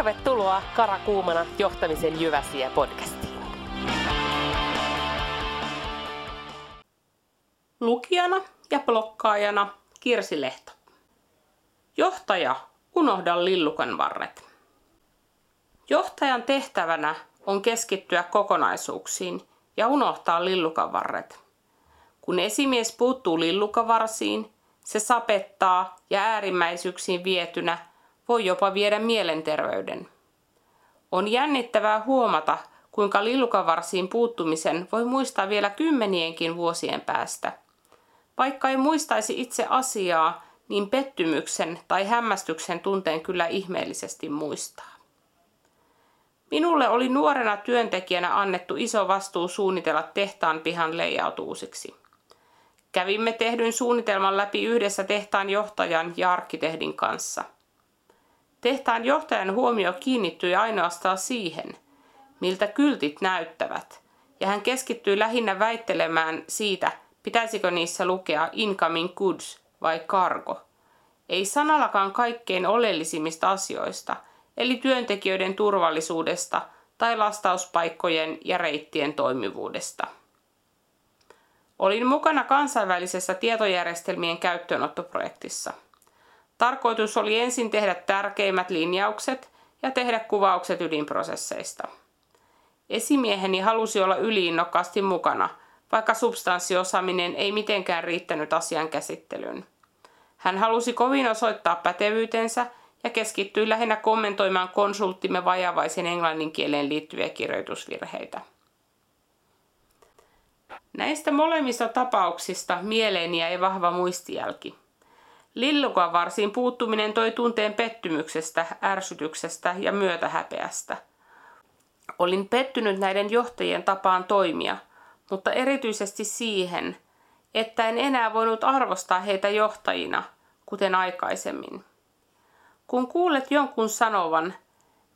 Tervetuloa Karakuumana johtamisen Jyväsiä podcastiin. Lukijana ja blokkaajana Kirsi Lehto. Johtaja, unohda lillukan varret. Johtajan tehtävänä on keskittyä kokonaisuuksiin ja unohtaa lillukan varret. Kun esimies puuttuu lillukavarsiin, se sapettaa ja äärimmäisyyksiin vietynä voi jopa viedä mielenterveyden. On jännittävää huomata, kuinka lillukavarsiin puuttumisen voi muistaa vielä kymmenienkin vuosien päästä. Vaikka ei muistaisi itse asiaa, niin pettymyksen tai hämmästyksen tunteen kyllä ihmeellisesti muistaa. Minulle oli nuorena työntekijänä annettu iso vastuu suunnitella tehtaan pihan leijautuusiksi. Kävimme tehdyn suunnitelman läpi yhdessä tehtaan johtajan ja arkkitehdin kanssa. Tehtaan johtajan huomio kiinnittyi ainoastaan siihen, miltä kyltit näyttävät, ja hän keskittyi lähinnä väittelemään siitä, pitäisikö niissä lukea incoming goods vai cargo. Ei sanallakaan kaikkein oleellisimmista asioista, eli työntekijöiden turvallisuudesta tai lastauspaikkojen ja reittien toimivuudesta. Olin mukana kansainvälisessä tietojärjestelmien käyttöönottoprojektissa. Tarkoitus oli ensin tehdä tärkeimmät linjaukset ja tehdä kuvaukset ydinprosesseista. Esimieheni halusi olla yliinnokkaasti mukana, vaikka substanssiosaaminen ei mitenkään riittänyt asian käsittelyyn. Hän halusi kovin osoittaa pätevyytensä ja keskittyi lähinnä kommentoimaan konsulttimme vajavaisen englannin kieleen liittyviä kirjoitusvirheitä. Näistä molemmista tapauksista mieleeni jäi vahva muistijälki. Lillukan varsiin puuttuminen toi tunteen pettymyksestä, ärsytyksestä ja myötähäpeästä. Olin pettynyt näiden johtajien tapaan toimia, mutta erityisesti siihen, että en enää voinut arvostaa heitä johtajina, kuten aikaisemmin. Kun kuulet jonkun sanovan,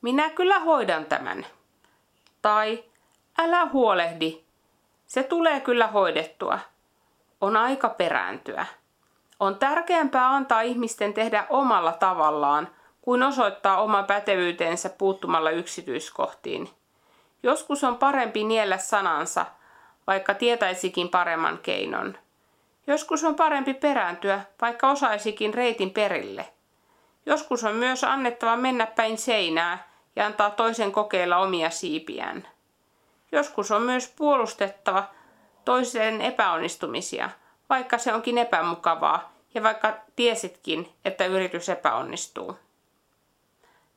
minä kyllä hoidan tämän, tai älä huolehdi, se tulee kyllä hoidettua. On aika perääntyä. On tärkeämpää antaa ihmisten tehdä omalla tavallaan, kuin osoittaa oma pätevyytensä puuttumalla yksityiskohtiin. Joskus on parempi niellä sanansa, vaikka tietäisikin paremman keinon. Joskus on parempi perääntyä, vaikka osaisikin reitin perille. Joskus on myös annettava mennä päin seinää ja antaa toisen kokeilla omia siipiään. Joskus on myös puolustettava toisen epäonnistumisia, vaikka se onkin epämukavaa ja vaikka tiesitkin, että yritys epäonnistuu.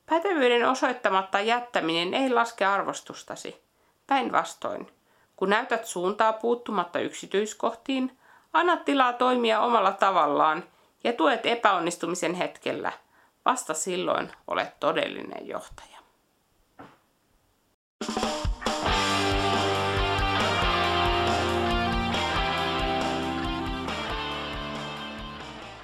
Pätevyyden osoittamatta jättäminen ei laske arvostustasi. Päinvastoin, kun näytät suuntaa puuttumatta yksityiskohtiin, annat tilaa toimia omalla tavallaan ja tuet epäonnistumisen hetkellä. Vasta silloin olet todellinen johtaja.